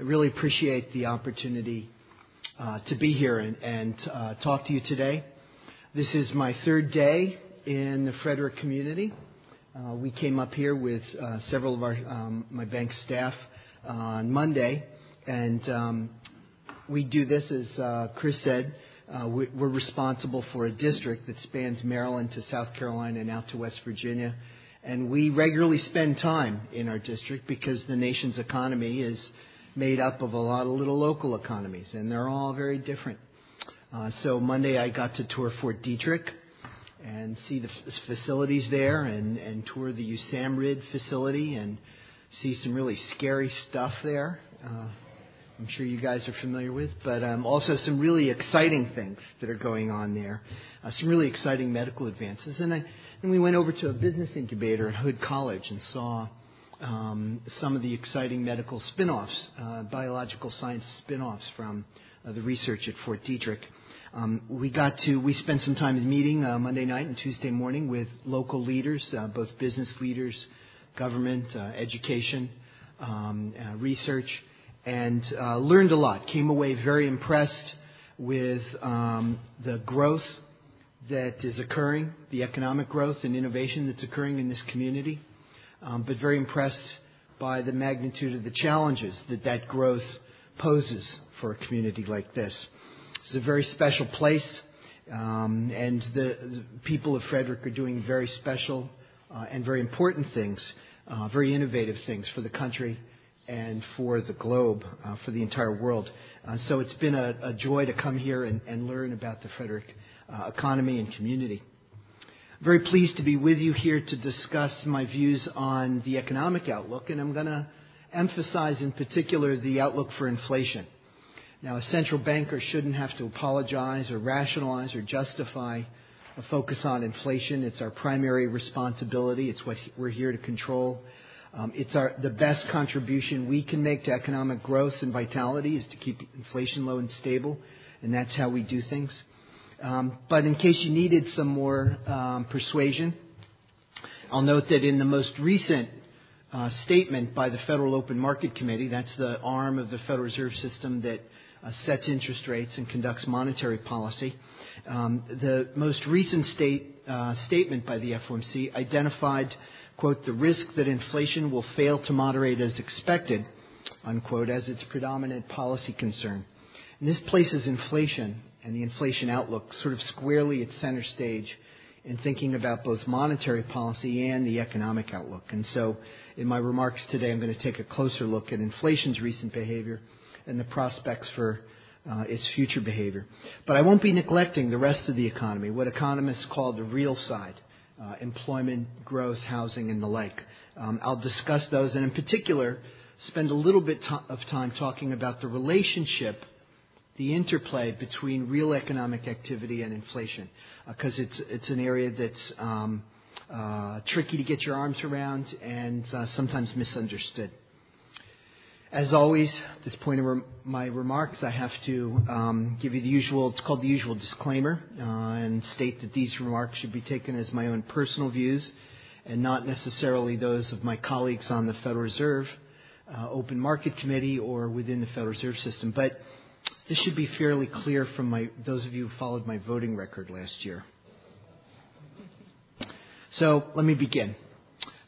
I really appreciate the opportunity uh, to be here and, and uh, talk to you today. This is my third day in the Frederick community. Uh, we came up here with uh, several of our um, my bank staff on Monday, and um, we do this as uh, Chris said. Uh, we, we're responsible for a district that spans Maryland to South Carolina and out to West Virginia. And we regularly spend time in our district because the nation's economy is made up of a lot of little local economies, and they're all very different. Uh, so Monday I got to tour Fort Detrick and see the f- facilities there and, and tour the USAMRIID facility and see some really scary stuff there. Uh, I'm sure you guys are familiar with, but um, also some really exciting things that are going on there. Uh, some really exciting medical advances. And, I, and we went over to a business incubator at Hood College and saw um, some of the exciting medical spin offs, uh, biological science spin offs from uh, the research at Fort Detrick. Um, we got to we spent some time meeting uh, Monday night and Tuesday morning with local leaders, uh, both business leaders, government, uh, education, um, uh, research, and learned a lot. Came away very impressed with um, the growth that is occurring, the economic growth and innovation that's occurring in this community, um, but very impressed by the magnitude of the challenges that that growth poses for a community like this. It's a very special place, um, and the, the, people of Frederick are doing very special uh, and very important things, uh, very innovative things for the country and for the globe, uh, for the entire world. Uh, so it's been a, a, joy to come here and, and learn about the Frederick uh, economy and community. Very pleased to be with you here to discuss my views on the economic outlook, and I'm going to emphasize in particular the outlook for inflation. Now, a central banker shouldn't have to apologize or rationalize or justify a focus on inflation. It's our primary responsibility. It's what we're here to control. Um, it's our, the best contribution we can make to economic growth and vitality is to keep inflation low and stable, and that's how we do things. Um, but in case you needed some more um, persuasion, I'll note that in the most recent uh, statement by the Federal Open Market Committee, that's the arm of the Federal Reserve System that uh, sets interest rates and conducts monetary policy. Um, the most recent state, uh, statement by the FOMC identified, quote, the risk that inflation will fail to moderate as expected, unquote, as its predominant policy concern. And this places inflation and the inflation outlook sort of squarely at center stage in thinking about both monetary policy and the economic outlook. And so, in my remarks today, I'm going to take a closer look at inflation's recent behavior and the prospects for uh, its future behavior. But I won't be neglecting the rest of the economy, what economists call the real side uh, employment, growth, housing, and the like. Um, I'll discuss those, and in particular, spend a little bit to- of time talking about the relationship, the interplay between real economic activity and inflation, because uh, it's, it's an area that's um, uh, tricky to get your arms around and uh, sometimes misunderstood. As always, at this point in my remarks, I have to um, give you the usual, it's called the usual disclaimer, uh, and state that these remarks should be taken as my own personal views and not necessarily those of my colleagues on the Federal Reserve, uh, Open Market Committee, or within the Federal Reserve System. But this should be fairly clear from my, those of you who followed my voting record last year. So let me begin.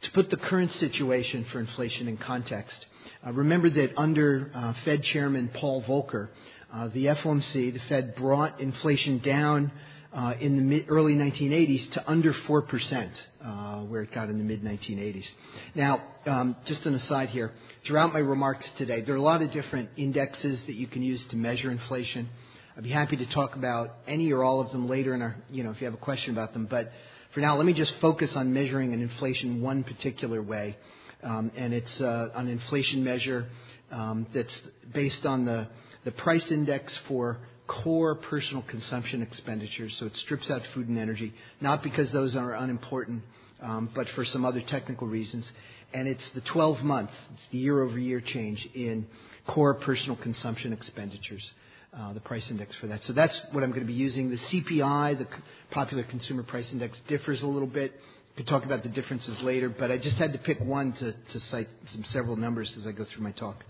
To put the current situation for inflation in context, uh, remember that under uh, Fed Chairman Paul Volcker, uh, the FOMC, the Fed brought inflation down uh, in the mid, early 1980s to under 4%, uh, where it got in the mid 1980s. Now, um, just an aside here, throughout my remarks today, there are a lot of different indexes that you can use to measure inflation. I'd be happy to talk about any or all of them later in our, you know, if you have a question about them. But for now, let me just focus on measuring an inflation one particular way um, and it's uh, an inflation measure um, that's based on the, the price index for core personal consumption expenditures. So it strips out food and energy, not because those are unimportant, um, but for some other technical reasons. And it's the 12 month, it's the year over year change in core personal consumption expenditures. Uh, the price index for that. So that's what I'm going to be using. The CPI, the Popular Consumer Price Index, differs a little bit We could talk about the differences later, but I just had to pick one to, to cite some several numbers as I go through my talk.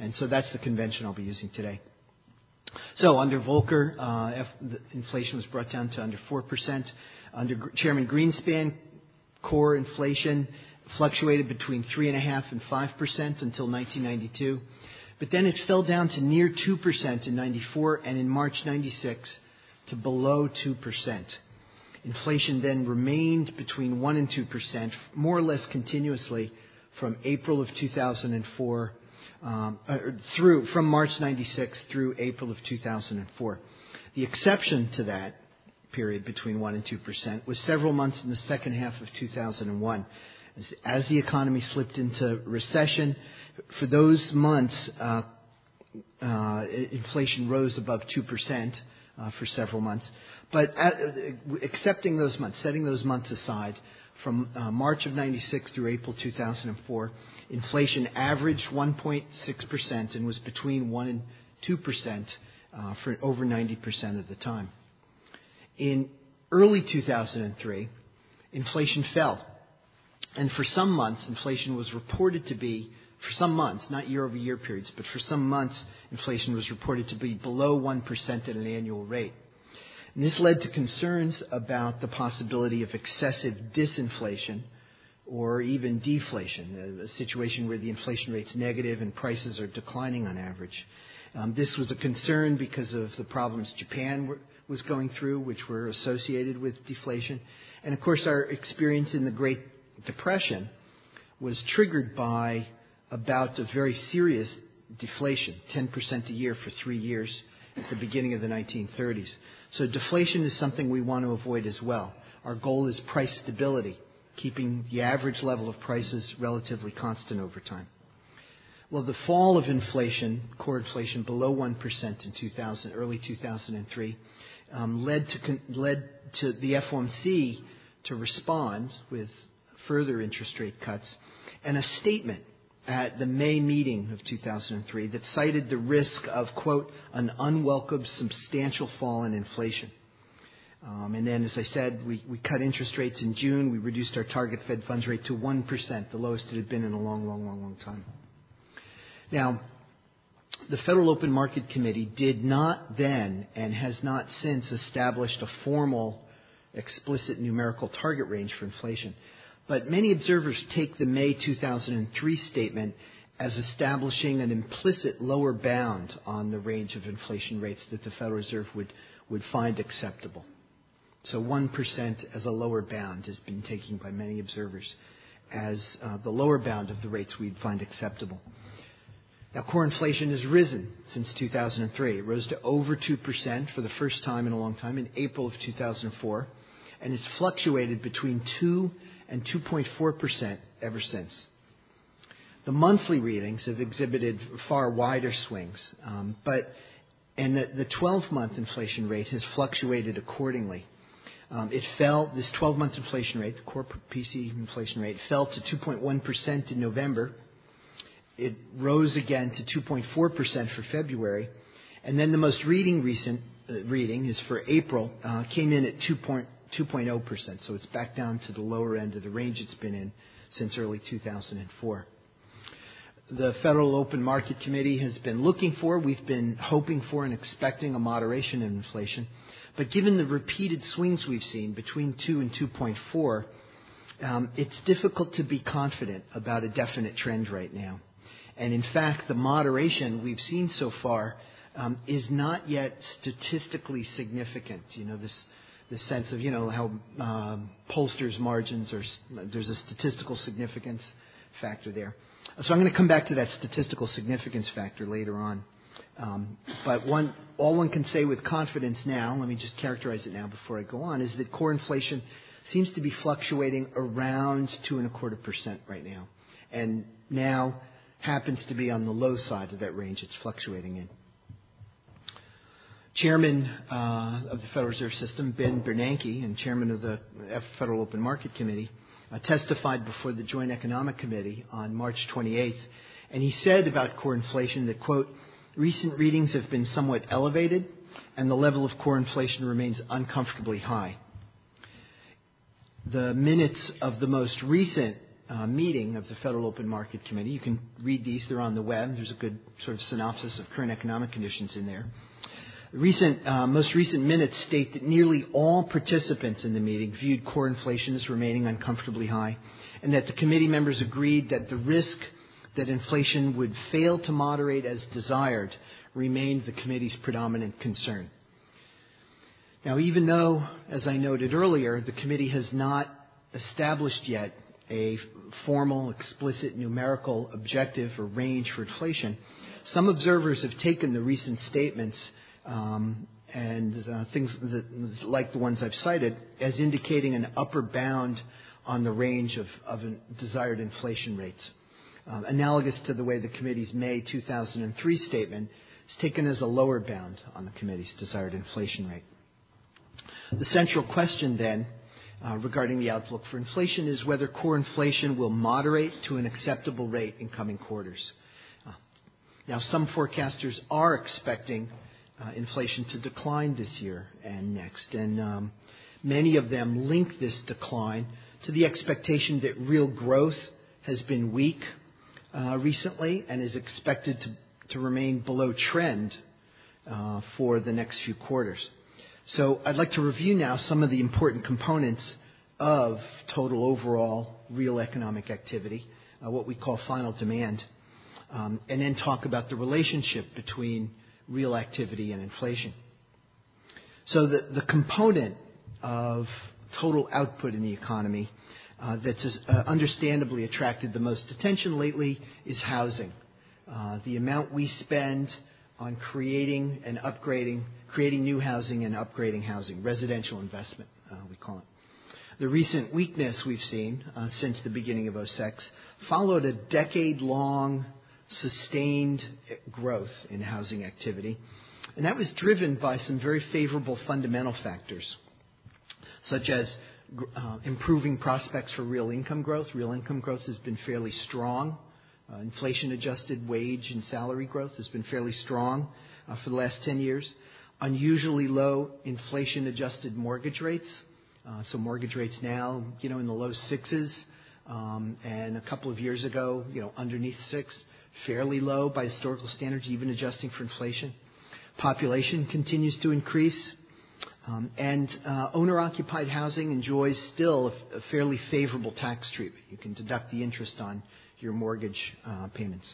And so that's the convention I'll be using today. So under Volcker, uh, inflation was brought down to under 4%. Under Chairman Greenspan, core inflation fluctuated between 3.5 and 5% until 1992. But then it fell down to near 2% in 94 and in March 96 to below 2%. Inflation then remained between 1 and 2%, more or less continuously from April of 2004 um, uh, through from March 96 through April of 2004. The exception to that period between 1 and 2% was several months in the second half of 2001. As, as the economy slipped into recession, for those months, uh, uh, inflation rose above 2% uh, for several months. But at, uh, accepting those months, setting those months aside, from uh, March of 96 through April 2004, inflation averaged 1.6% and was between 1 and 2% uh, for over 90% of the time. In early 2003, inflation fell. And for some months, inflation was reported to be, for some months, not year over year periods, but for some months, inflation was reported to be below 1% at an annual rate. And this led to concerns about the possibility of excessive disinflation or even deflation, a situation where the inflation rate's negative and prices are declining on average. Um, this was a concern because of the problems Japan were, was going through, which were associated with deflation. And of course, our experience in the Great Depression was triggered by about a bout of very serious deflation, 10% a year for three years at the beginning of the 1930s. So deflation is something we want to avoid as well. Our goal is price stability keeping the average level of prices relatively constant over time. Well, the fall of inflation, core inflation, below 1% in 2000, early 2003, um, led, to, led to the FOMC to respond with further interest rate cuts and a statement at the May meeting of 2003 that cited the risk of, quote, an unwelcome substantial fall in inflation. Um, and then, as I said, we, we cut interest rates in June. We reduced our target Fed funds rate to 1%, the lowest it had been in a long, long, long, long time. Now, the Federal Open Market Committee did not then and has not since established a formal, explicit numerical target range for inflation. But many observers take the May 2003 statement as establishing an implicit lower bound on the range of inflation rates that the Federal Reserve would, would find acceptable. So 1% as a lower bound has been taken by many observers as uh, the lower bound of the rates we'd find acceptable. Now, core inflation has risen since 2003. It rose to over 2% for the first time in a long time in April of 2004, and it's fluctuated between 2 and 2.4% ever since. The monthly readings have exhibited far wider swings, um, but and the, the 12-month inflation rate has fluctuated accordingly. Um, it fell, this 12 month inflation rate, the core PC inflation rate, fell to 2.1% in November. It rose again to 2.4% for February. And then the most reading recent uh, reading is for April, uh, came in at 2.0. So it's back down to the lower end of the range it's been in since early 2004 the Federal Open Market Committee has been looking for, we've been hoping for and expecting a moderation in inflation. But given the repeated swings we've seen between 2 and 2.4, um, it's difficult to be confident about a definite trend right now. And in fact, the moderation we've seen so far um, is not yet statistically significant. You know, this, this sense of, you know, how um, pollsters' margins are, there's a statistical significance factor there. So I'm going to come back to that statistical significance factor later on. Um, but one, all one can say with confidence now, let me just characterize it now before I go on, is that core inflation seems to be fluctuating around two and a quarter percent right now, and now happens to be on the low side of that range it's fluctuating in. Chairman uh, of the Federal Reserve System, Ben Bernanke, and chairman of the Federal Open Market Committee, uh, testified before the Joint Economic Committee on March 28th, and he said about core inflation that, quote, Recent readings have been somewhat elevated, and the level of core inflation remains uncomfortably high. The minutes of the most recent uh, meeting of the Federal Open Market Committee. You can read these, they're on the web. There's a good sort of synopsis of current economic conditions in there. Recent, uh, most recent minutes state that nearly all participants in the meeting viewed core inflation as remaining uncomfortably high, and that the committee members agreed that the risk that inflation would fail to moderate as desired remained the committee's predominant concern. Now, even though, as I noted earlier, the committee has not established yet a formal, explicit numerical objective or range for inflation, some observers have taken the recent statements and uh, things like the ones I've cited as indicating an upper bound on the range of, of desired inflation rates. Um, analogous to the way the committee's May 2003 statement is taken as a lower bound on the committee's desired inflation rate. The central question then uh, regarding the outlook for inflation is whether core inflation will moderate to an acceptable rate in coming quarters. Uh, now, some forecasters are expecting uh, inflation to decline this year and next. And um, many of them link this decline to the expectation that real growth has been weak uh, recently and is expected to, to remain below trend uh, for the next few quarters. So I'd like to review now some of the important components of total overall real economic activity, uh, what we call final demand, um, and then talk about the relationship between real activity and inflation. So the, the component of total output in the economy uh, that's uh, understandably attracted the most attention lately is housing. Uh, the amount we spend on creating and upgrading, creating new housing and upgrading housing, residential investment, uh, we call it. The recent weakness we've seen uh, since the beginning of 06 followed a decade long sustained growth in housing activity. And that was driven by some very favorable fundamental factors, such as uh, improving prospects for real income growth. Real income growth has been fairly strong. Uh, inflation adjusted wage and salary growth has been fairly strong uh, for the last 10 years. Unusually low inflation adjusted mortgage rates. Uh, so mortgage rates now, you know, in the low sixes, um, and a couple of years ago, you know, underneath six fairly low by historical standards, even adjusting for inflation. Population continues to increase. Um, and uh, owner occupied housing enjoys still a, fairly favorable tax treatment. You can deduct the interest on your mortgage uh, payments.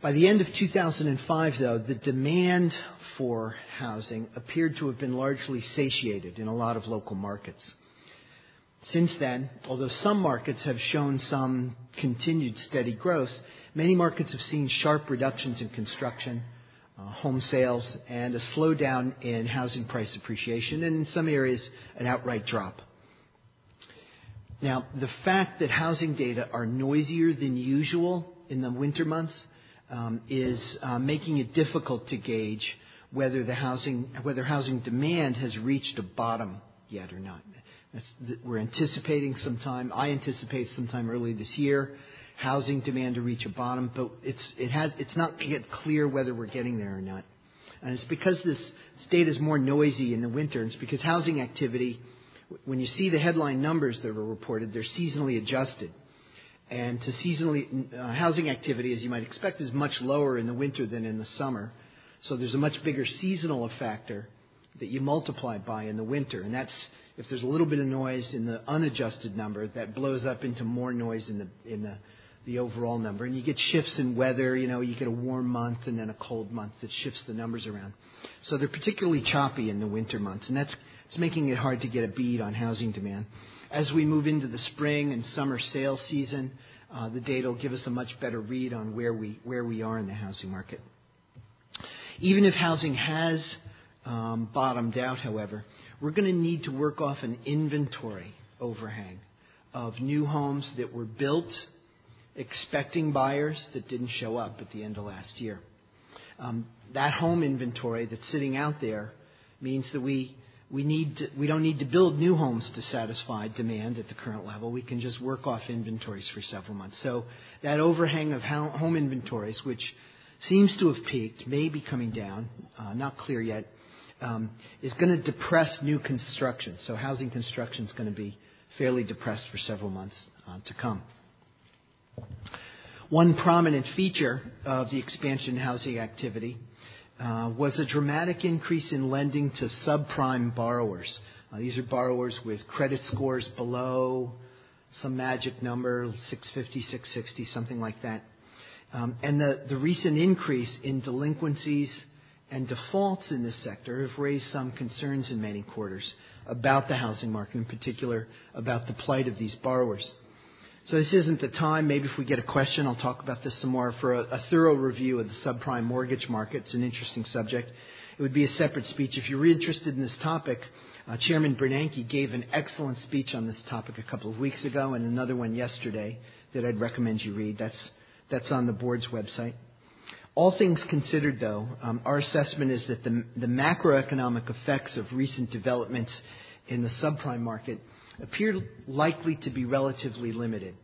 By the end of 2005, though, the demand for housing appeared to have been largely satiated in a lot of local markets. Since then, although some markets have shown some continued steady growth, Many markets have seen sharp reductions in construction, uh, home sales, and a slowdown in housing price appreciation, and in some areas, an outright drop. Now, the fact that housing data are noisier than usual in the winter months um, is uh, making it difficult to gauge whether the housing whether housing demand has reached a bottom yet or not. We're anticipating sometime. I anticipate sometime early this year housing demand to reach a bottom, but it's, it has, it's not yet clear whether we're getting there or not. And it's because this state is more noisy in the winter. It's because housing activity, when you see the headline numbers that are reported, they're seasonally adjusted. And to seasonally, uh, housing activity, as you might expect, is much lower in the winter than in the summer. So there's a much bigger seasonal factor that you multiply by in the winter. And that's, if there's a little bit of noise in the unadjusted number, that blows up into more noise in the, in the the overall number. And you get shifts in weather. You know, you get a warm month and then a cold month that shifts the numbers around. So they're particularly choppy in the winter months, and that's it's making it hard to get a bead on housing demand. As we move into the spring and summer sales season, uh, the data will give us a much better read on where we where we are in the housing market. Even if housing has um, bottomed out, however, we're going to need to work off an inventory overhang of new homes that were built expecting buyers that didn't show up at the end of last year. Um, that home inventory that's sitting out there means that we we need to, we don't need to build new homes to satisfy demand at the current level. We can just work off inventories for several months. So that overhang of home inventories, which seems to have peaked, may be coming down, uh, not clear yet, um, is going to depress new construction. So housing construction is going to be fairly depressed for several months uh, to come. One prominent feature of the expansion in housing activity uh, was a dramatic increase in lending to subprime borrowers. Uh, these are borrowers with credit scores below some magic number, 650, 660, something like that. Um, and the, the recent increase in delinquencies and defaults in this sector have raised some concerns in many quarters about the housing market, in particular about the plight of these borrowers. So this isn't the time. Maybe if we get a question, I'll talk about this some more. For a, a thorough review of the subprime mortgage market, it's an interesting subject. It would be a separate speech. If you're interested in this topic, uh, Chairman Bernanke gave an excellent speech on this topic a couple of weeks ago and another one yesterday that I'd recommend you read. That's, that's on the board's website. All things considered, though, um, our assessment is that the, the macroeconomic effects of recent developments in the subprime market – appear likely to be relatively limited.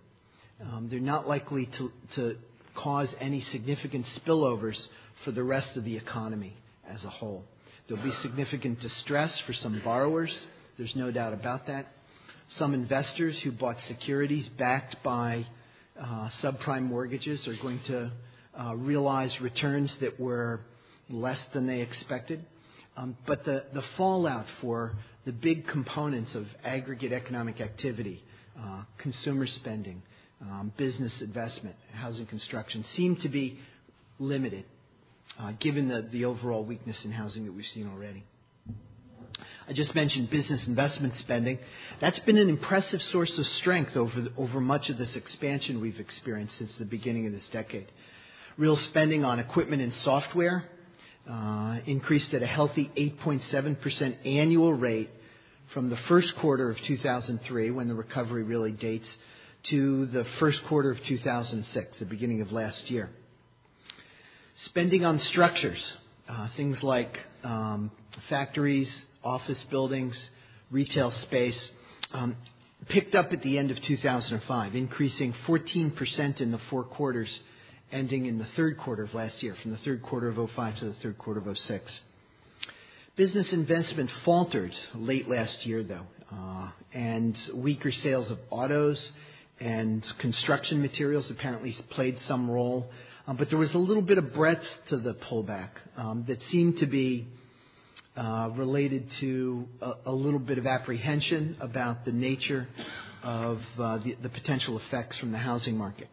Um, they're not likely to, to cause any significant spillovers for the rest of the economy as a whole. There'll be significant distress for some borrowers. There's no doubt about that. Some investors who bought securities backed by uh, subprime mortgages are going to uh, realize returns that were less than they expected. Um, but the, the fallout for the big components of aggregate economic activity, uh, consumer spending, um, business investment, housing construction, seem to be limited, uh, given the, the overall weakness in housing that we've seen already. I just mentioned business investment spending. That's been an impressive source of strength over, the, over much of this expansion we've experienced since the beginning of this decade. Real spending on equipment and software uh, increased at a healthy 8.7% annual rate from the first quarter of 2003, when the recovery really dates, to the first quarter of 2006, the beginning of last year. Spending on structures, uh, things like um, factories, office buildings, retail space, um, picked up at the end of 2005, increasing 14% in the four quarters ending in the third quarter of last year, from the third quarter of 05 to the third quarter of 06. Business investment faltered late last year, though, uh, and weaker sales of autos and construction materials apparently played some role. Um, but there was a little bit of breadth to the pullback um, that seemed to be uh, related to a, little bit of apprehension about the nature of uh, the potential effects from the housing market.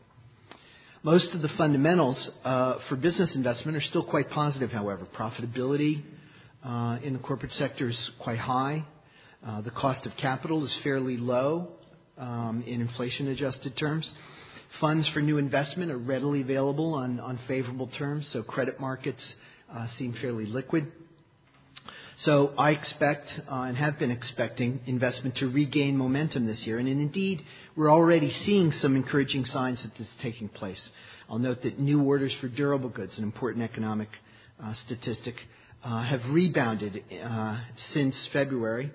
Most of the fundamentals uh, for business investment are still quite positive, however. Profitability uh, in the corporate sector is quite high. Uh, the cost of capital is fairly low um, in inflation adjusted terms. Funds for new investment are readily available on, on favorable terms, so credit markets uh, seem fairly liquid. So I expect uh, and have been expecting investment to regain momentum this year. And indeed, we're already seeing some encouraging signs that this is taking place. I'll note that new orders for durable goods, an important economic uh, statistic, uh, have rebounded uh, since February,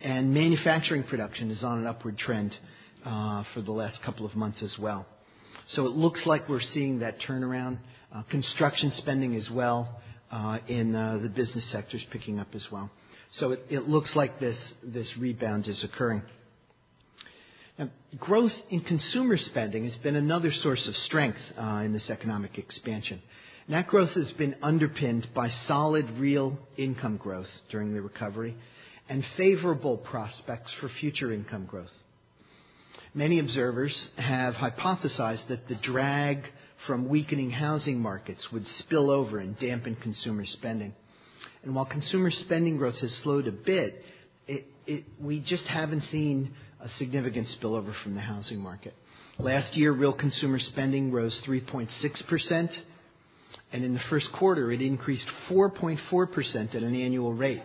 and manufacturing production is on an upward trend uh, for the last couple of months as well. So it looks like we're seeing that turnaround. Uh, construction spending as well uh, in the business sectors picking up as well. So it, it looks like this, this rebound is occurring. Now, growth in consumer spending has been another source of strength uh, in this economic expansion. And that growth has been underpinned by solid real income growth during the recovery and favorable prospects for future income growth. Many observers have hypothesized that the drag from weakening housing markets would spill over and dampen consumer spending. And while consumer spending growth has slowed a bit, it, it, we just haven't seen a significant spillover from the housing market. Last year, real consumer spending rose 3.6%, and in the first quarter, it increased 4.4% at an annual rate.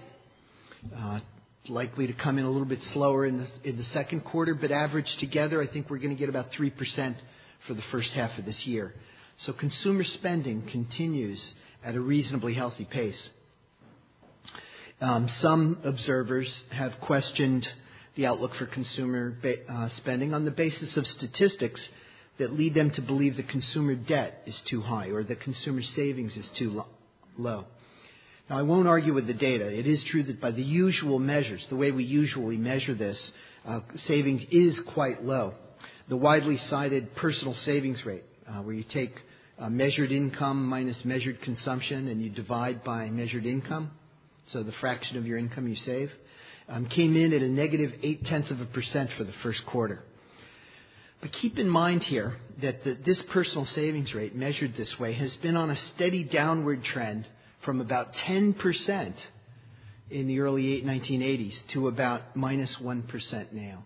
Uh, likely to come in a little bit slower in the, in the second quarter, but averaged together, I think we're going to get about 3% for the first half of this year. So consumer spending continues at a reasonably healthy pace. Um, some observers have questioned the outlook for consumer uh, spending on the basis of statistics that lead them to believe the consumer debt is too high or that consumer savings is too lo- low. Now, I won't argue with the data. It is true that by the usual measures, the way we usually measure this, uh, savings is quite low. The widely cited personal savings rate, uh, where you take uh, measured income minus measured consumption and you divide by measured income, so the fraction of your income you save, um, came in at a negative eight tenths of a percent for the first quarter. But keep in mind here that the, this personal savings rate measured this way has been on a steady downward trend from about 10% in the early 1980s to about minus 1 now.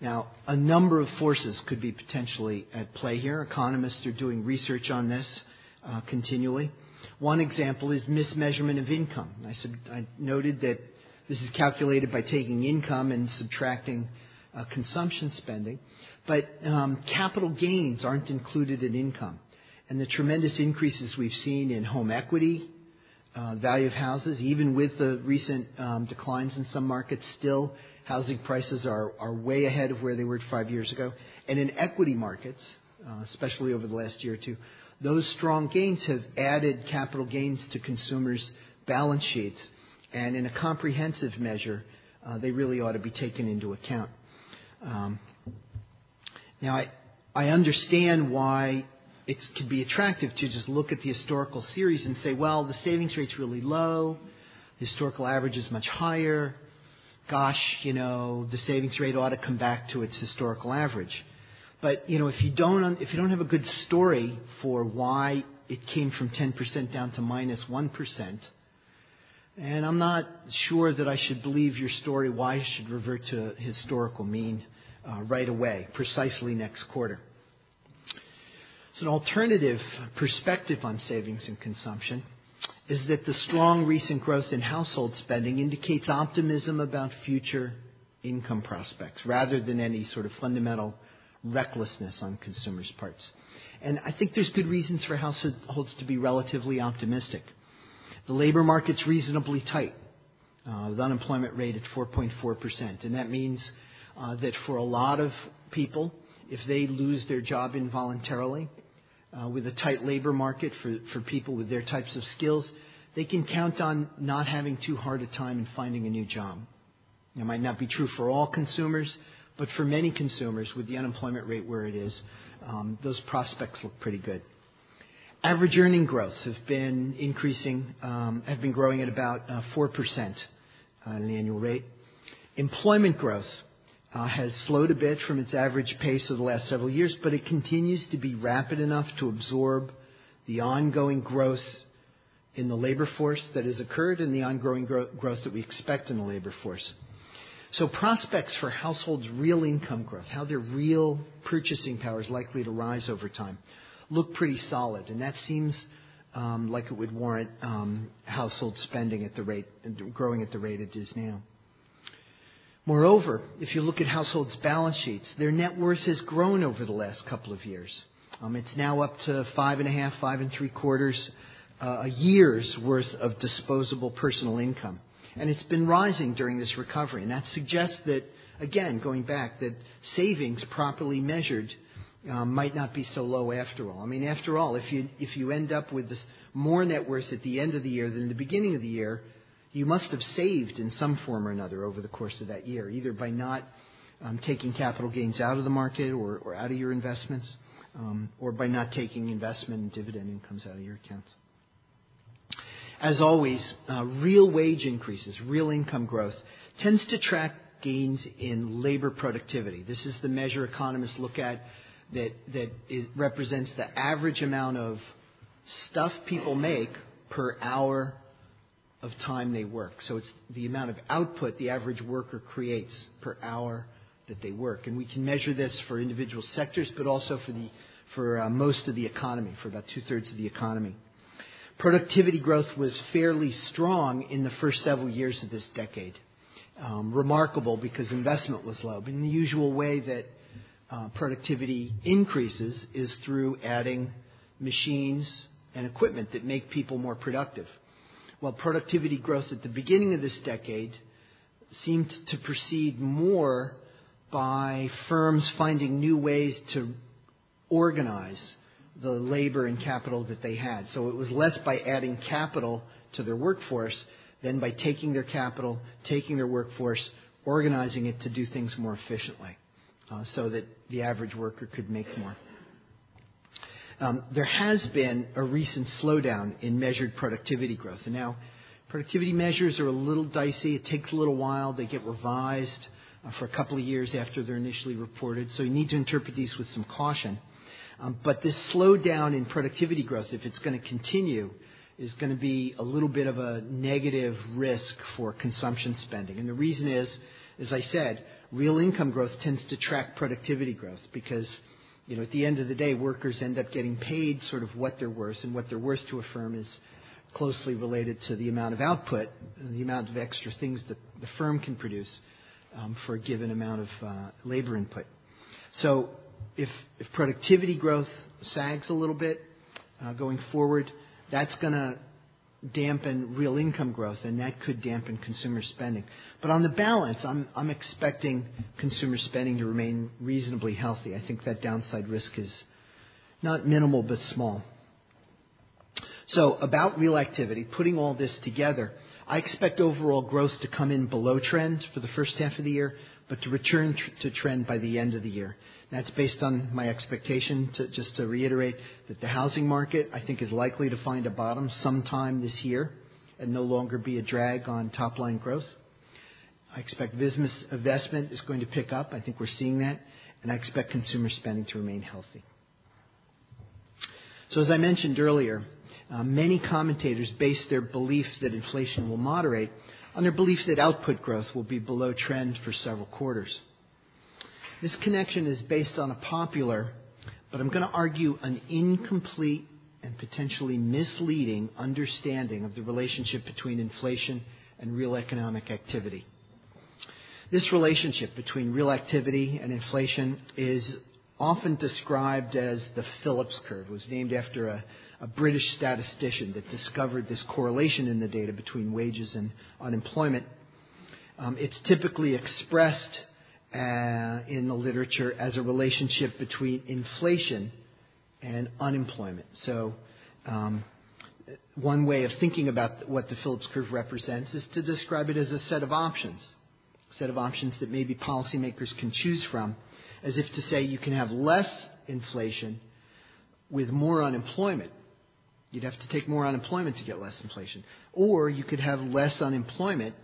Now, a number of forces could be potentially at play here. Economists are doing research on this uh, continually. One example is mismeasurement of income. I, sub- I, noted that this is calculated by taking income and subtracting uh, consumption spending. But um, capital gains aren't included in income. And the tremendous increases we've seen in home equity, uh, value of houses, even with the recent um, declines in some markets, still housing prices are, are way ahead of where they were five years ago. And in equity markets, uh, especially over the last year or two, those strong gains have added capital gains to consumers' balance sheets. And in a comprehensive measure, uh, they really ought to be taken into account. Um, now, I, I understand why it can be attractive to just look at the historical series and say, well, the savings rate's really low, the historical average is much higher. Gosh, you know, the savings rate ought to come back to its historical average. But you know, if you don't if you don't have a good story for why it came from 10% down to minus 1, and I'm not sure that I should believe your story why it should revert to historical mean uh, right away, precisely next quarter. So, an alternative perspective on savings and consumption is that the strong recent growth in household spending indicates optimism about future income prospects rather than any sort of fundamental recklessness on consumers' parts. And I think there's good reasons for households to be relatively optimistic. The labor market's reasonably tight, uh, with unemployment rate at 4.4%. And that means uh, that for a lot of people, if they lose their job involuntarily, uh, with a tight labor market for, for people with their types of skills, they can count on not having too hard a time in finding a new job. It might not be true for all consumers, but for many consumers, with the unemployment rate where it is, um, those prospects look pretty good. Average earning growths have been increasing, um, have been growing at about uh, 4% on an annual rate. Employment growth uh, has slowed a bit from its average pace of the last several years, but it continues to be rapid enough to absorb the ongoing growth in the labor force that has occurred and the ongoing gro- growth that we expect in the labor force. So prospects for households' real income growth, how their real purchasing power is likely to rise over time, look pretty solid, and that seems um, like it would warrant um, household spending at the rate, growing at the rate it is now. Moreover, if you look at households' balance sheets, their net worth has grown over the last couple of years. Um, it's now up to five and a half, five and three quarters uh, a year's worth of disposable personal income. And it's been rising during this recovery. And that suggests that, again, going back, that savings properly measured um, might not be so low after all. I mean, after all, if you, if you end up with this more net worth at the end of the year than the beginning of the year, you must have saved in some form or another over the course of that year, either by not um, taking capital gains out of the market or, or out of your investments, um, or by not taking investment and dividend incomes out of your accounts. As always, uh, real wage increases, real income growth, tends to track gains in labor productivity. This is the measure economists look at that, that represents the average amount of stuff people make per hour of time they work. So it's the amount of output the average worker creates per hour that they work. And we can measure this for individual sectors, but also for, the, for uh, most of the economy, for about two thirds of the economy. Productivity growth was fairly strong in the first several years of this decade. Um, remarkable because investment was low. But in the usual way that uh, productivity increases is through adding machines and equipment that make people more productive while productivity growth at the beginning of this decade seemed to proceed more by firms finding new ways to organize the labor and capital that they had. So it was less by adding capital to their workforce than by taking their capital, taking their workforce, organizing it to do things more efficiently uh, so that the average worker could make more. Um, there has been a recent slowdown in measured productivity growth. And now, productivity measures are a little dicey. It takes a little while. They get revised uh, for a couple of years after they're initially reported. So you need to interpret these with some caution. Um, but this slowdown in productivity growth, if it's going to continue, is going to be a little bit of a negative risk for consumption spending. And the reason is, as I said, real income growth tends to track productivity growth because, you know, at the end of the day, workers end up getting paid sort of what they're worth, and what they're worth to a firm is closely related to the amount of output and the amount of extra things that the firm can produce um, for a given amount of uh, labor input. So if, if productivity growth sags a little bit uh, going forward, that's going to dampen real income growth, and that could dampen consumer spending. But on the balance, I'm, I'm expecting consumer spending to remain reasonably healthy. I think that downside risk is not minimal but small. So, about real activity, putting all this together, I expect overall growth to come in below trend for the first half of the year, but to return tr- to trend by the end of the year. That's based on my expectation, to, just to reiterate, that the housing market, I think, is likely to find a bottom sometime this year and no longer be a drag on top line growth. I expect business investment is going to pick up. I think we're seeing that. And I expect consumer spending to remain healthy. So, as I mentioned earlier, uh, many commentators base their belief that inflation will moderate on their belief that output growth will be below trend for several quarters. This connection is based on a popular, but I'm going to argue an incomplete and potentially misleading understanding of the relationship between inflation and real economic activity. This relationship between real activity and inflation is often described as the Phillips curve. It was named after a, a British statistician that discovered this correlation in the data between wages and unemployment. Um, it's typically expressed uh, in the literature as a relationship between inflation and unemployment. So, um, one way of thinking about what the Phillips curve represents is to describe it as a set of options, a set of options that maybe policymakers can choose from, as if to say you can have less inflation with more unemployment. You'd have to take more unemployment to get less inflation. Or you could have less unemployment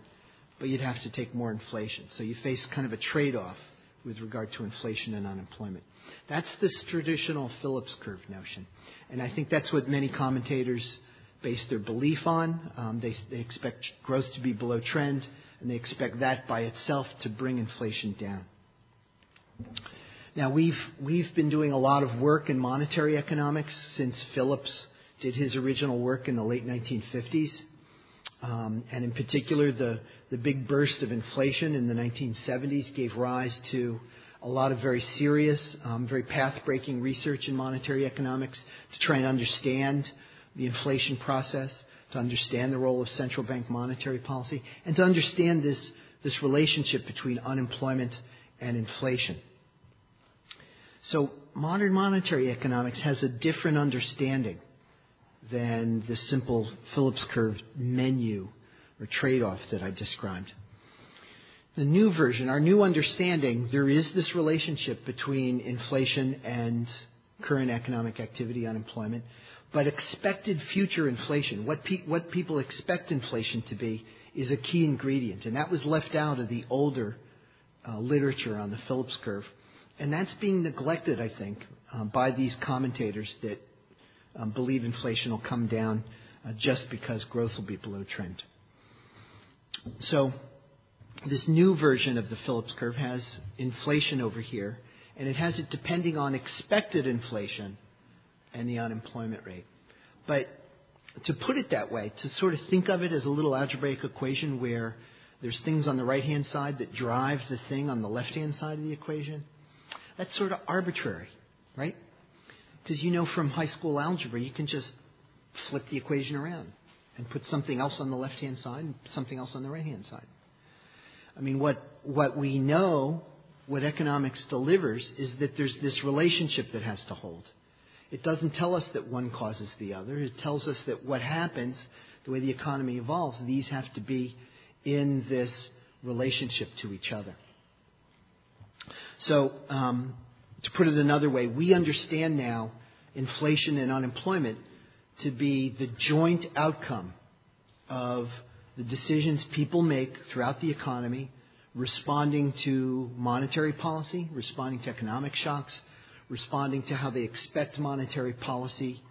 but you'd have to take more inflation. So you face kind of a trade off with regard to inflation and unemployment. That's this traditional Phillips curve notion. And I think that's what many commentators base their belief on. Um, they, they expect growth to be below trend, and they expect that by itself to bring inflation down. Now, we've, we've been doing a lot of work in monetary economics since Phillips did his original work in the late 1950s. Um, and in particular, the, the big burst of inflation in the 1970s gave rise to a lot of very serious, um, very path breaking research in monetary economics to try and understand the inflation process, to understand the role of central bank monetary policy, and to understand this, this relationship between unemployment and inflation. So, modern monetary economics has a different understanding than the simple Phillips curve menu or trade off that I described. The new version, our new understanding, there is this relationship between inflation and current economic activity, unemployment, but expected future inflation, what, pe- what people expect inflation to be, is a key ingredient. And that was left out of the older uh, literature on the Phillips curve. And that's being neglected, I think, uh, by these commentators that um, believe inflation will come down uh, just because growth will be below trend. So, this new version of the Phillips curve has inflation over here, and it has it depending on expected inflation and the unemployment rate. But to put it that way, to sort of think of it as a little algebraic equation where there's things on the right hand side that drive the thing on the left hand side of the equation, that's sort of arbitrary, right? Because you know from high school algebra, you can just flip the equation around and put something else on the left hand side and something else on the right hand side. I mean, what, what we know, what economics delivers, is that there's this relationship that has to hold. It doesn't tell us that one causes the other. It tells us that what happens, the way the economy evolves, these have to be in this relationship to each other. So, um, to put it another way, we understand now inflation and unemployment to be the joint outcome of the decisions people make throughout the economy, responding to monetary policy, responding to economic shocks, responding to how they expect monetary policy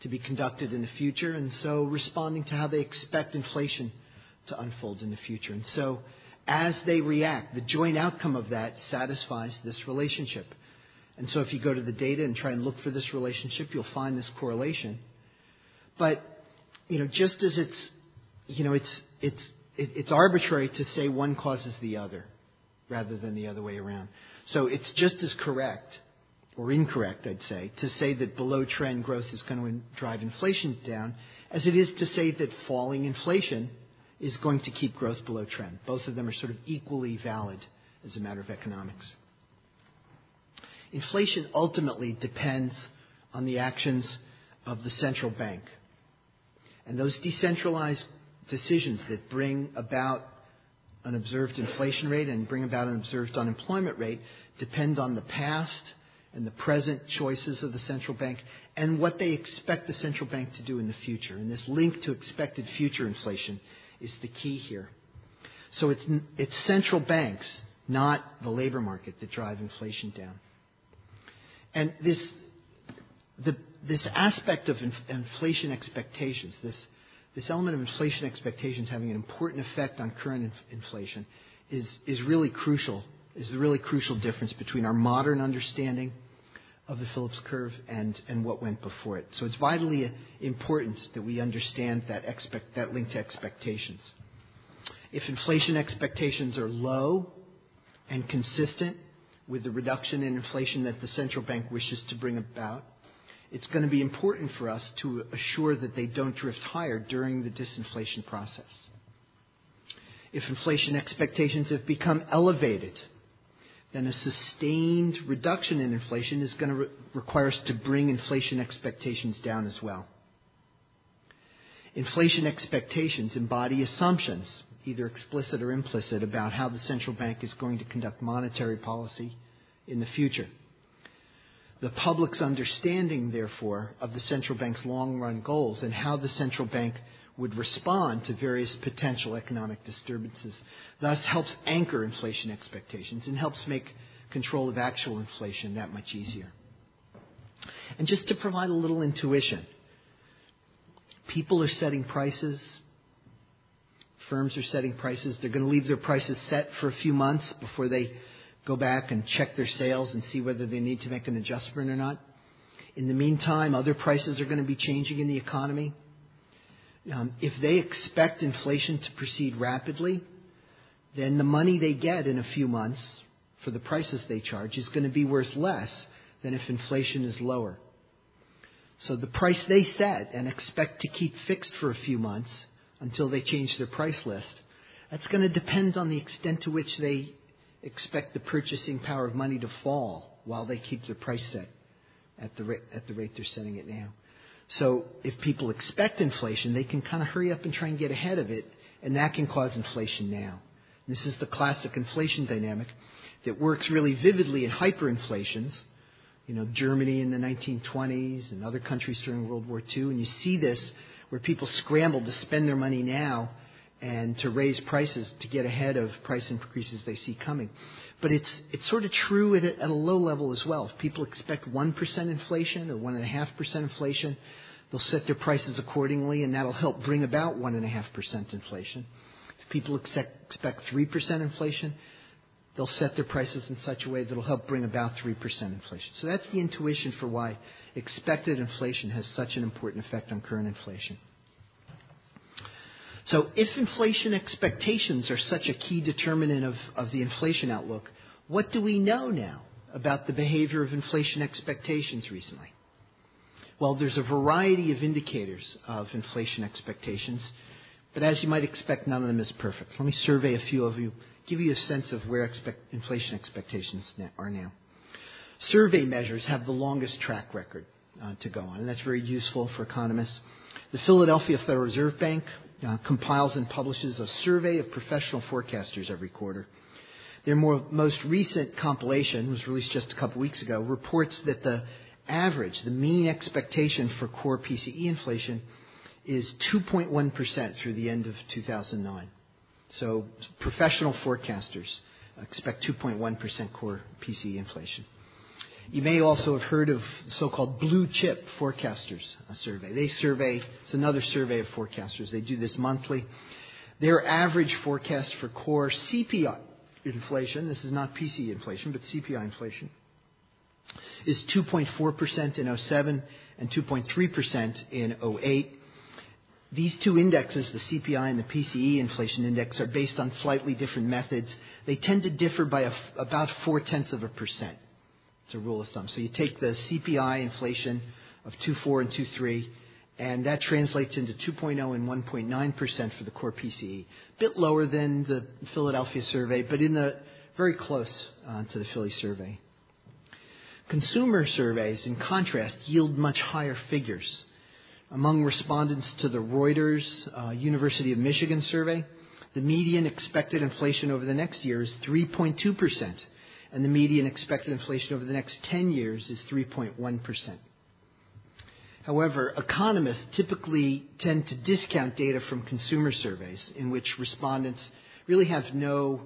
to be conducted in the future, and so responding to how they expect inflation to unfold in the future. And so, as they react, the joint outcome of that satisfies this relationship. And so if you go to the data and try and look for this relationship, you'll find this correlation. But, you know, just as it's, you know, it's, it's, it's arbitrary to say one causes the other rather than the other way around. So it's just as correct, or incorrect, I'd say, to say that below trend growth is going to drive inflation down as it is to say that falling inflation is going to keep growth below trend. Both of them are sort of equally valid as a matter of economics. Inflation ultimately depends on the actions of the central bank. And those decentralized decisions that bring about an observed inflation rate and bring about an observed unemployment rate depend on the past and the present choices of the central bank and what they expect the central bank to do in the future. And this link to expected future inflation is the key here. So it's, it's central banks, not the labor market, that drive inflation down. And this, the, this aspect of inf- inflation expectations, this, this element of inflation expectations having an important effect on current inf- inflation, is, is really crucial, is the really crucial difference between our modern understanding of the Phillips curve and, and what went before it. So it's vitally important that we understand that, expect, that link to expectations. If inflation expectations are low and consistent with the reduction in inflation that the central bank wishes to bring about, it's going to be important for us to assure that they don't drift higher during the disinflation process. If inflation expectations have become elevated, then a sustained reduction in inflation is going to re- require us to bring inflation expectations down as well. Inflation expectations embody assumptions, either explicit or implicit, about how the central bank is going to conduct monetary policy in the future. The public's understanding, therefore, of the central bank's long run goals and how the central bank would respond to various potential economic disturbances, thus helps anchor inflation expectations and helps make control of actual inflation that much easier. And just to provide a little intuition, people are setting prices, firms are setting prices. They're going to leave their prices set for a few months before they go back and check their sales and see whether they need to make an adjustment or not. In the meantime, other prices are going to be changing in the economy. Um, if they expect inflation to proceed rapidly, then the money they get in a few months for the prices they charge is going to be worth less than if inflation is lower. So the price they set and expect to keep fixed for a few months until they change their price list, that's going to depend on the extent to which they expect the purchasing power of money to fall while they keep their price set at the rate, at the rate they're setting it now. So if people expect inflation, they can kind of hurry up and try and get ahead of it, and that can cause inflation now. This is the classic inflation dynamic that works really vividly in hyperinflations. You know, Germany in the 1920s and other countries during World War II, and you see this where people scramble to spend their money now and to raise prices to get ahead of price increases they see coming. But it's, it's sort of true at a, at a low level as well. If people expect 1% inflation or 1.5% inflation, they'll set their prices accordingly, and that'll help bring about 1.5% inflation. If people expect, expect 3% inflation, they'll set their prices in such a way that will help bring about 3% inflation. So that's the intuition for why expected inflation has such an important effect on current inflation. So if inflation expectations are such a key determinant of, of the inflation outlook, what do we know now about the behavior of inflation expectations recently? Well, there's a variety of indicators of inflation expectations, but as you might expect, none of them is perfect. Let me survey a few of you, give you a sense of where expect, inflation expectations are now. Survey measures have the longest track record uh, to go on, and that's very useful for economists. The Philadelphia Federal Reserve Bank uh, compiles and publishes a survey of professional forecasters every quarter. Their more, most recent compilation was released just a couple weeks ago, reports that the average, the mean expectation for core PCE inflation is 2.1% through the end of 2009. So professional forecasters expect 2.1% core PCE inflation. You may also have heard of so-called blue chip forecasters survey. They survey, it's another survey of forecasters. They do this monthly. Their average forecast for core CPI inflation, this is not PCE inflation, but CPI inflation, is 2.4% in 07 and 2.3% in 08. These two indexes, the CPI and the PCE inflation index, are based on slightly different methods. They tend to differ by a, about four tenths of a percent. It's a rule of thumb. So you take the CPI inflation of 2.4 and 2.3, and that translates into 2.0 and 1.9 percent for the core PCE. A bit lower than the Philadelphia survey, but in the very close uh, to the Philly survey. Consumer surveys, in contrast, yield much higher figures. Among respondents to the Reuters uh, University of Michigan survey, the median expected inflation over the next year is 3.2%, and the median expected inflation over the next 10 years is 3.1%. However, economists typically tend to discount data from consumer surveys in which respondents really have no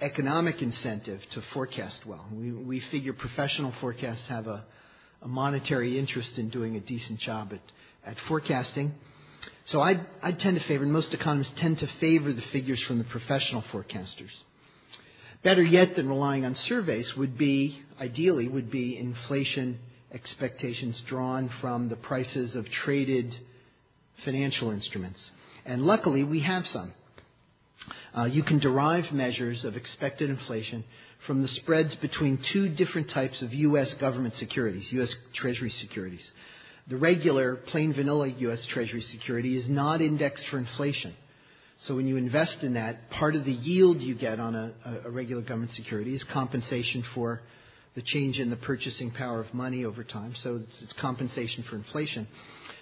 economic incentive to forecast well. We, we figure professional forecasts have a, a monetary interest in doing a decent job at at forecasting. So I, I tend to favor, and most economists tend to favor the figures from the professional forecasters. Better yet than relying on surveys would be, ideally, would be inflation expectations drawn from the prices of traded financial instruments. And luckily, we have some. Uh, you can derive measures of expected inflation from the spreads between two different types of U.S. government securities, U.S. Treasury securities. The regular, plain vanilla U.S. Treasury security is not indexed for inflation. So when you invest in that, part of the yield you get on a, a regular government security is compensation for the change in the purchasing power of money over time. So it's, it's compensation for inflation.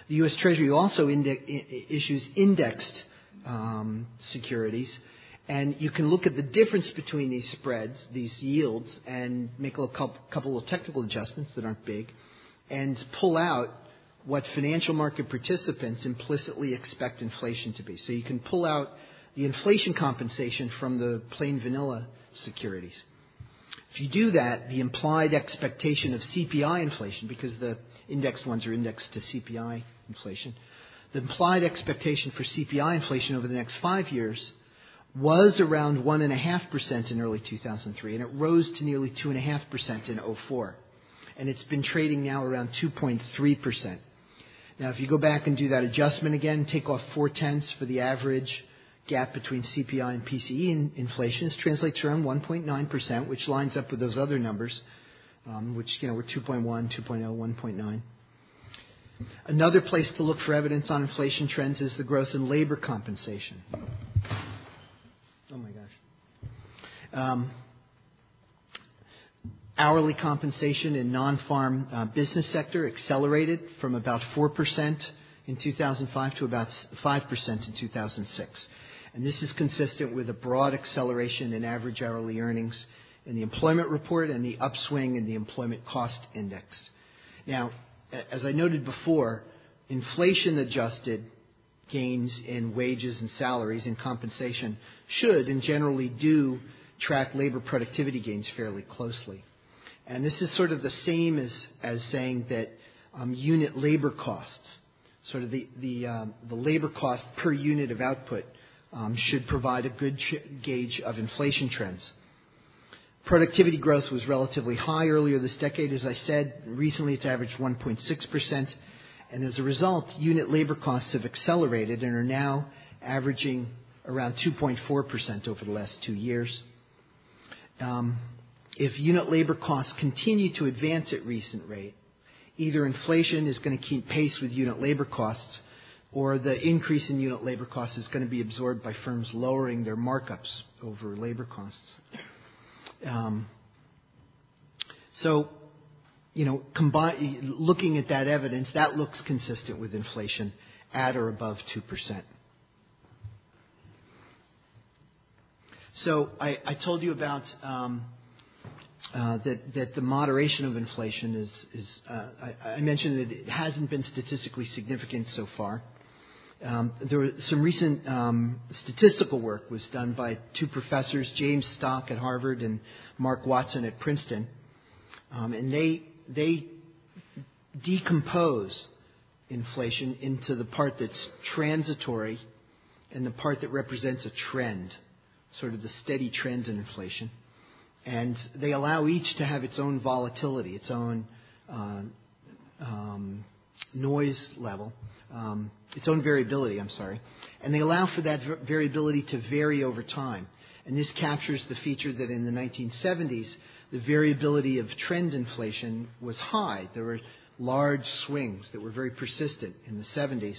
The U.S. Treasury also issues indexed um, securities, and you can look at the difference between these spreads, these yields, and make a couple, couple of technical adjustments that aren't big, and pull out what financial market participants implicitly expect inflation to be. So you can pull out the inflation compensation from the plain vanilla securities. If you do that, the implied expectation of CPI inflation, because the indexed ones are indexed to CPI inflation, the implied expectation for CPI inflation over the next five years was around 1.5% in early 2003, and it rose to nearly 2.5% in 04. And it's been trading now around 2.3%. Now, if you go back and do that adjustment again, take off four tenths for the average gap between CPI and PCE inflation, this translates around 1.9%, which lines up with those other numbers, um, which you know were 2.1, 2.0, 1.9. Another place to look for evidence on inflation trends is the growth in labor compensation. Oh my gosh. Um, Hourly compensation in non-farm uh, business sector accelerated from about 4% in 2005 to about 5% in 2006. And this is consistent with a broad acceleration in average hourly earnings in the employment report and the upswing in the employment cost index. Now, as I noted before, inflation adjusted gains in wages and salaries and compensation should and generally do track labor productivity gains fairly closely. And this is sort of the same as, as saying that um, unit labor costs, sort of the, the, um, the labor cost per unit of output, um, should provide a good ch- gauge of inflation trends. Productivity growth was relatively high earlier this decade, as I said. Recently, it's averaged 1.6%. And as a result, unit labor costs have accelerated and are now averaging around 2.4% over the last two years. Um, if unit labor costs continue to advance at recent rate, either inflation is going to keep pace with unit labor costs or the increase in unit labor costs is going to be absorbed by firms lowering their markups over labor costs. Um, so, you know, combine, looking at that evidence, that looks consistent with inflation at or above 2%. So I, I told you about um, uh, that, that the moderation of inflation is, is uh, I, I, mentioned that it hasn't been statistically significant so far. Um, there was some recent um, statistical work was done by two professors, James Stock at Harvard and Mark Watson at Princeton, um, and they they decompose inflation into the part that's transitory and the part that represents a trend, sort of the steady trend in inflation. And they allow each to have its own volatility, its own uh, um, noise level, um, its own variability, I'm sorry. And they allow for that variability to vary over time. And this captures the feature that in the 1970s, the variability of trend inflation was high. There were large swings that were very persistent in the 70s.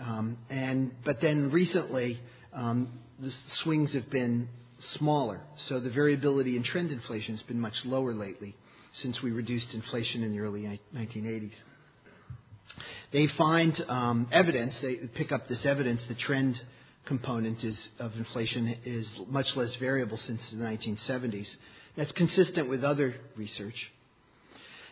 Um, and, but then recently, um, the swings have been smaller. So the variability in trend inflation has been much lower lately since we reduced inflation in the early 1980s. They find um, evidence, they pick up this evidence, the trend component is, of inflation is much less variable since the 1970s. That's consistent with other research.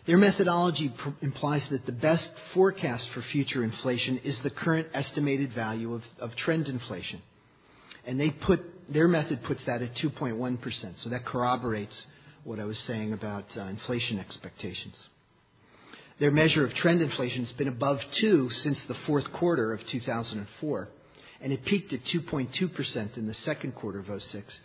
Their methodology pr- implies that the best forecast for future inflation is the current estimated value of, of trend inflation. And they put, their method puts that at 2.1%. So that corroborates what I was saying about uh, inflation expectations. Their measure of trend inflation has been above 2 since the fourth quarter of 2004, and it peaked at 2.2% in the second quarter of 06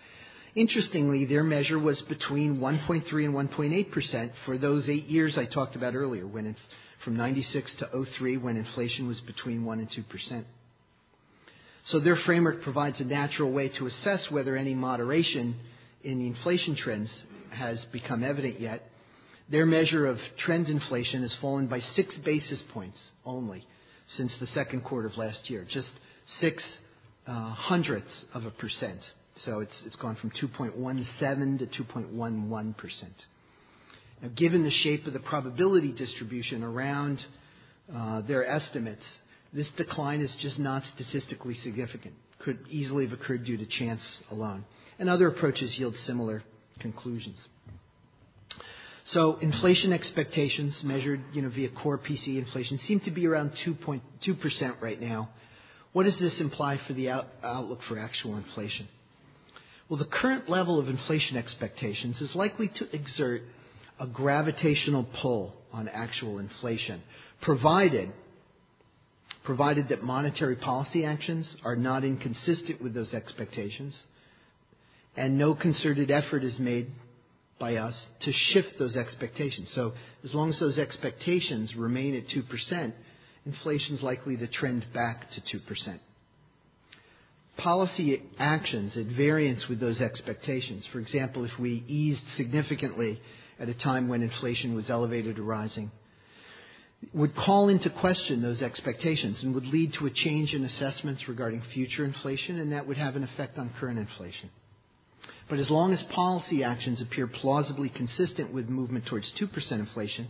Interestingly, their measure was between 1.3 and 1.8 percent for those eight years I talked about earlier, when from 96 to 03, when inflation was between 1 and 2 percent. So their framework provides a natural way to assess whether any moderation in the inflation trends has become evident yet. Their measure of trend inflation has fallen by six basis points only since the second quarter of last year, just six uh, hundredths of a percent. So it's, it's gone from 2.17 to 2.11%. Now, given the shape of the probability distribution around uh, their estimates, this decline is just not statistically significant. Could easily have occurred due to chance alone. And other approaches yield similar conclusions. So inflation expectations measured you know, via core PCE inflation seem to be around 2.2% right now. What does this imply for the out- outlook for actual inflation? Well, the current level of inflation expectations is likely to exert a gravitational pull on actual inflation, provided provided that monetary policy actions are not inconsistent with those expectations and no concerted effort is made by us to shift those expectations. So as long as those expectations remain at 2%, inflation is likely to trend back to 2% policy actions at variance with those expectations. For example, if we eased significantly at a time when inflation was elevated or rising, would call into question those expectations and would lead to a change in assessments regarding future inflation, and that would have an effect on current inflation. But as long as policy actions appear plausibly consistent with movement towards 2% inflation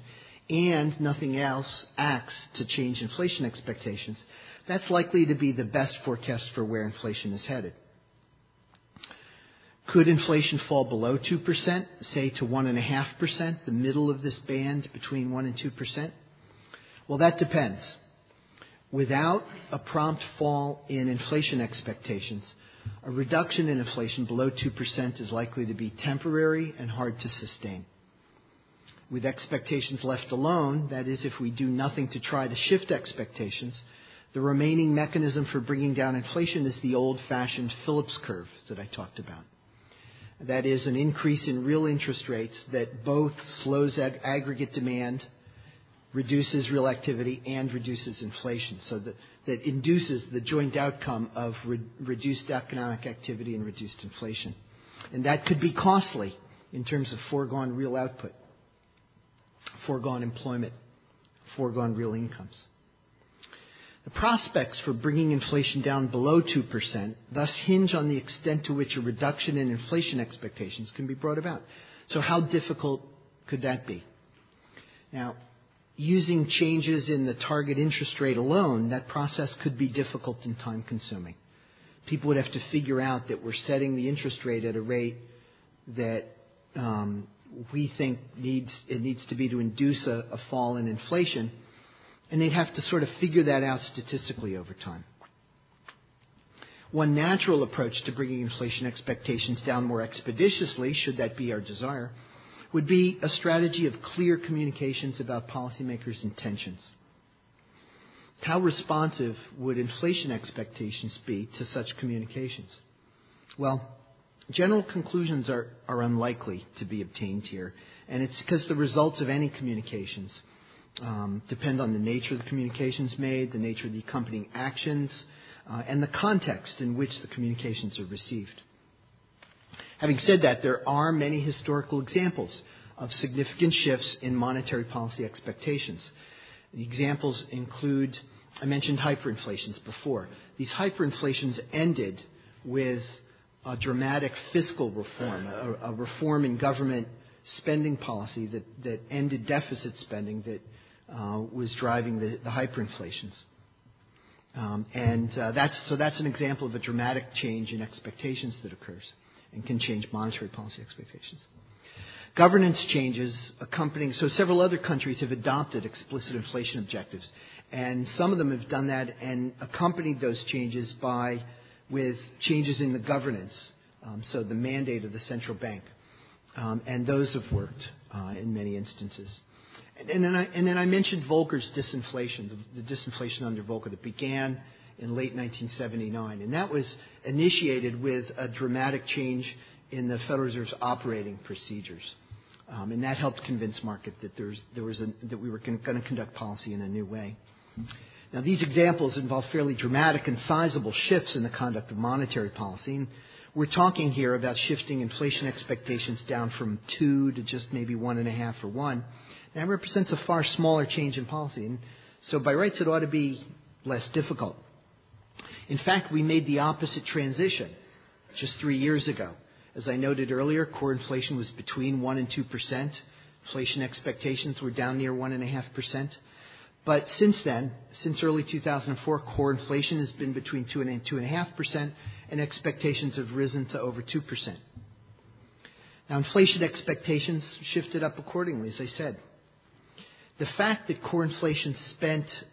and nothing else acts to change inflation expectations, that's likely to be the best forecast for where inflation is headed. Could inflation fall below 2%, say to 1.5%, the middle of this band between 1 and 2%? Well, that depends. Without a prompt fall in inflation expectations, a reduction in inflation below 2% is likely to be temporary and hard to sustain. With expectations left alone, that is, if we do nothing to try to shift expectations, the remaining mechanism for bringing down inflation is the old fashioned Phillips curve that I talked about. That is an increase in real interest rates that both slows ag- aggregate demand, reduces real activity, and reduces inflation. So that, that induces the joint outcome of re- reduced economic activity and reduced inflation. And that could be costly in terms of foregone real output, foregone employment, foregone real incomes. The prospects for bringing inflation down below 2% thus hinge on the extent to which a reduction in inflation expectations can be brought about. So, how difficult could that be? Now, using changes in the target interest rate alone, that process could be difficult and time consuming. People would have to figure out that we're setting the interest rate at a rate that um, we think needs it needs to be to induce a, a fall in inflation, and they'd have to sort of figure that out statistically over time. One natural approach to bringing inflation expectations down more expeditiously, should that be our desire, would be a strategy of clear communications about policymakers' intentions. How responsive would inflation expectations be to such communications? Well, general conclusions are, are unlikely to be obtained here, and it's because the results of any communications um, depend on the nature of the communications made, the nature of the accompanying actions, uh, and the context in which the communications are received. Having said that, there are many historical examples of significant shifts in monetary policy expectations. The examples include, I mentioned hyperinflations before. These hyperinflations ended with a dramatic fiscal reform, a, a reform in government spending policy that, that ended deficit spending that uh, was driving the, the hyperinflations. Um, and uh, that's, so that's an example of a dramatic change in expectations that occurs and can change monetary policy expectations. Governance changes accompanying, so several other countries have adopted explicit inflation objectives. And some of them have done that and accompanied those changes by, with changes in the governance, um, so the mandate of the central bank. Um, and those have worked uh, in many instances. And, and, then I, and, then I, mentioned Volcker's disinflation, the, the disinflation under Volcker that began in late 1979. And that was initiated with a dramatic change in the Federal Reserve's operating procedures. Um, and that helped convince market that, there was, there was a, that we were going to conduct policy in a new way. Now, these examples involve fairly dramatic and sizable shifts in the conduct of monetary policy. And we're talking here about shifting inflation expectations down from two to just maybe one and a half or one. That represents a far smaller change in policy. And so, by rights, it ought to be less difficult. In fact, we made the opposite transition just three years ago. As I noted earlier, core inflation was between 1 and 2 percent. Inflation expectations were down near 1.5 percent. But since then, since early 2004, core inflation has been between 2 and 2.5 percent, and expectations have risen to over 2 percent. Now, inflation expectations shifted up accordingly, as I said. The fact that core inflation spent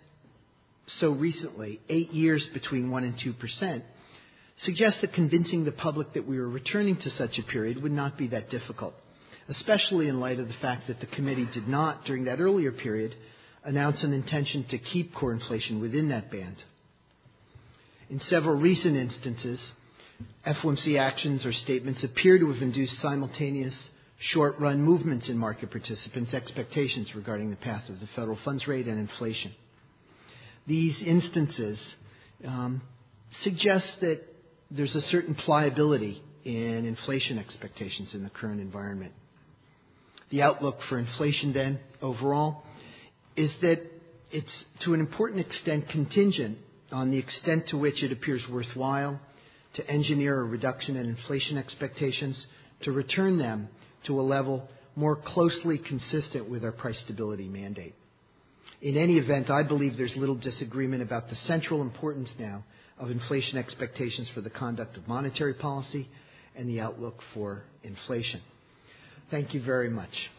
so recently, eight years between 1 and 2 percent, suggests that convincing the public that we were returning to such a period would not be that difficult, especially in light of the fact that the committee did not, during that earlier period, announce an intention to keep core inflation within that band. In several recent instances, FOMC actions or statements appear to have induced simultaneous short run movements in market participants' expectations regarding the path of the federal funds rate and inflation. These instances um, suggest that there's a certain pliability in inflation expectations in the current environment. The outlook for inflation, then, overall, is that it's to an important extent contingent on the extent to which it appears worthwhile to engineer a reduction in inflation expectations to return them to a level more closely consistent with our price stability mandate. In any event, I believe there's little disagreement about the central importance now of inflation expectations for the conduct of monetary policy and the outlook for inflation. Thank you very much.